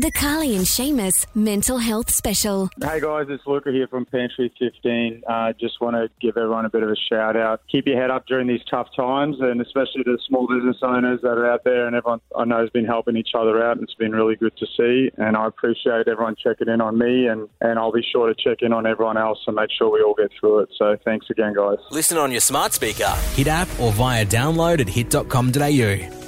The Carly and Seamus Mental Health Special. Hey guys, it's Luca here from Pantry 15. Uh, just want to give everyone a bit of a shout out. Keep your head up during these tough times, and especially the small business owners that are out there. And everyone I know has been helping each other out. And it's been really good to see, and I appreciate everyone checking in on me, and, and I'll be sure to check in on everyone else and make sure we all get through it. So thanks again, guys. Listen on your smart speaker, Hit app, or via download at hit.com.au.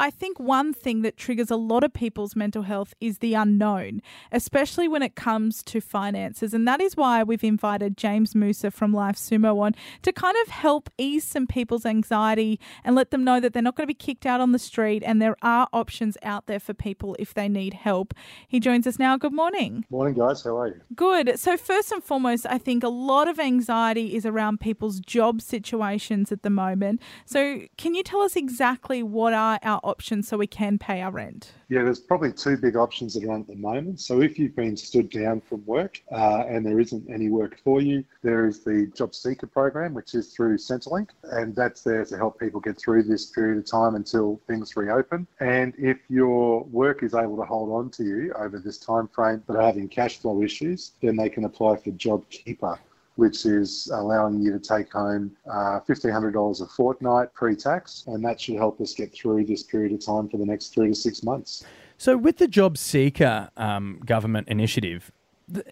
I think one thing that triggers a lot of people's mental health is the unknown, especially when it comes to finances. And that is why we've invited James Mousa from Life Sumo on to kind of help ease some people's anxiety and let them know that they're not going to be kicked out on the street and there are options out there for people if they need help. He joins us now. Good morning. Morning, guys. How are you? Good. So, first and foremost, I think a lot of anxiety is around people's job situations at the moment. So, can you tell us exactly what are our options so we can pay our rent? Yeah, there's probably two big options that are on at the moment. So if you've been stood down from work uh, and there isn't any work for you, there is the Job Seeker program, which is through Centrelink, and that's there to help people get through this period of time until things reopen. And if your work is able to hold on to you over this time frame but are having cash flow issues, then they can apply for Job Keeper which is allowing you to take home uh, $1,500 a fortnight pre tax, and that should help us get through this period of time for the next three to six months. So, with the Job Seeker um, government initiative,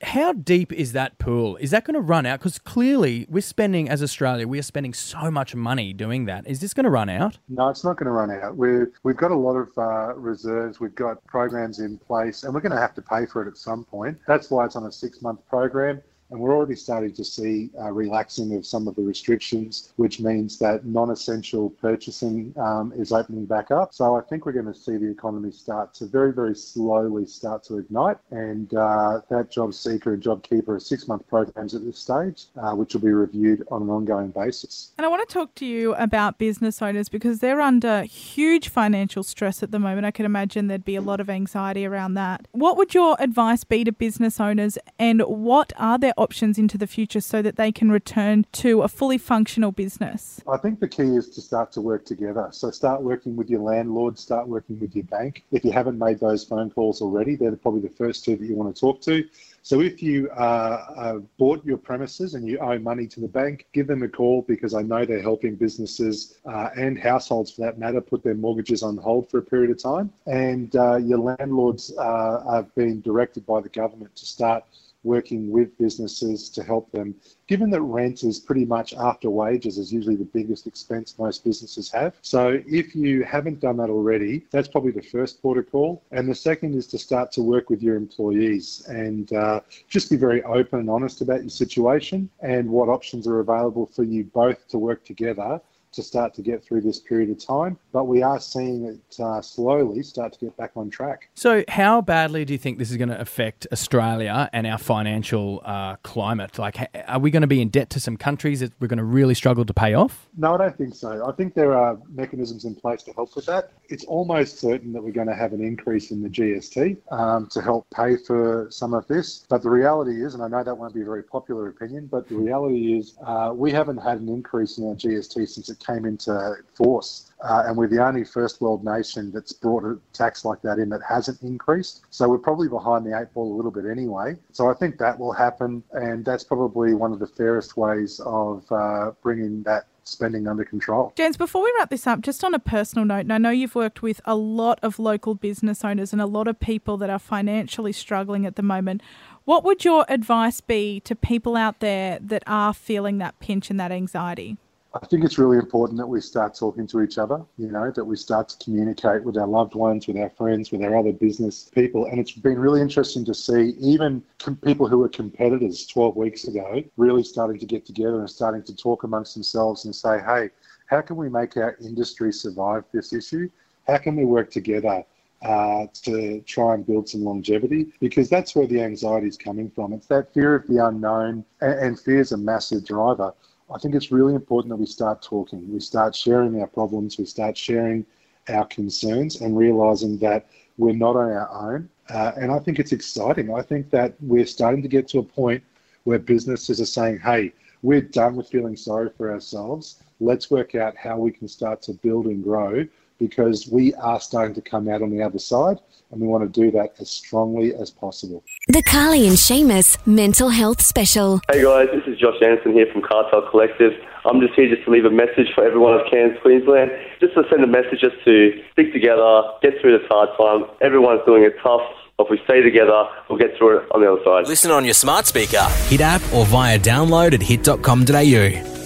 how deep is that pool? Is that going to run out? Because clearly, we're spending, as Australia, we are spending so much money doing that. Is this going to run out? No, it's not going to run out. We're, we've got a lot of uh, reserves, we've got programs in place, and we're going to have to pay for it at some point. That's why it's on a six month program. And we're already starting to see uh, relaxing of some of the restrictions, which means that non essential purchasing um, is opening back up. So I think we're going to see the economy start to very, very slowly start to ignite. And uh, that Job Seeker and Job Keeper are six month programs at this stage, uh, which will be reviewed on an ongoing basis. And I want to talk to you about business owners because they're under huge financial stress at the moment. I can imagine there'd be a lot of anxiety around that. What would your advice be to business owners and what are their options into the future so that they can return to a fully functional business? I think the key is to start to work together. So start working with your landlord, start working with your bank. If you haven't made those phone calls already, they're probably the first two that you want to talk to. So if you uh, uh, bought your premises and you owe money to the bank, give them a call because I know they're helping businesses uh, and households for that matter put their mortgages on hold for a period of time. And uh, your landlords uh, are being directed by the government to start working with businesses to help them. Given that rent is pretty much after wages is usually the biggest expense most businesses have. So if you haven't done that already, that's probably the first port of call. And the second is to start to work with your employees and uh, just be very open and honest about your situation and what options are available for you both to work together to start to get through this period of time. But we are seeing it uh, slowly start to get back on track. So, how badly do you think this is going to affect Australia and our financial uh, climate? Like, are we going to be in debt to some countries that we're going to really struggle to pay off? No, I don't think so. I think there are mechanisms in place to help with that. It's almost certain that we're going to have an increase in the GST um, to help pay for some of this. But the reality is, and I know that won't be a very popular opinion, but the reality is uh, we haven't had an increase in our GST since it came into force. Uh, and we're the only first world nation that's brought a tax like that in that hasn't increased. So we're probably behind the eight ball a little bit anyway. So I think that will happen. And that's probably one of the fairest ways of uh, bringing that spending under control. James, before we wrap this up, just on a personal note, and I know you've worked with a lot of local business owners and a lot of people that are financially struggling at the moment. What would your advice be to people out there that are feeling that pinch and that anxiety? I think it's really important that we start talking to each other, you know, that we start to communicate with our loved ones, with our friends, with our other business people. And it's been really interesting to see even com- people who were competitors 12 weeks ago really starting to get together and starting to talk amongst themselves and say, hey, how can we make our industry survive this issue? How can we work together? Uh, to try and build some longevity because that's where the anxiety is coming from. It's that fear of the unknown, and, and fear is a massive driver. I think it's really important that we start talking, we start sharing our problems, we start sharing our concerns and realizing that we're not on our own. Uh, and I think it's exciting. I think that we're starting to get to a point where businesses are saying, hey, we're done with feeling sorry for ourselves. Let's work out how we can start to build and grow because we are starting to come out on the other side and we want to do that as strongly as possible. The Carly and Seamus Mental Health Special. Hey guys, this is Josh Anderson here from Cartel Collective. I'm just here just to leave a message for everyone of Cairns, Queensland. Just to send a message just to stick together, get through this hard time. Everyone's doing it tough. If we stay together, we'll get through it on the other side. Listen on your smart speaker, Hit app, or via download at hit.com.au.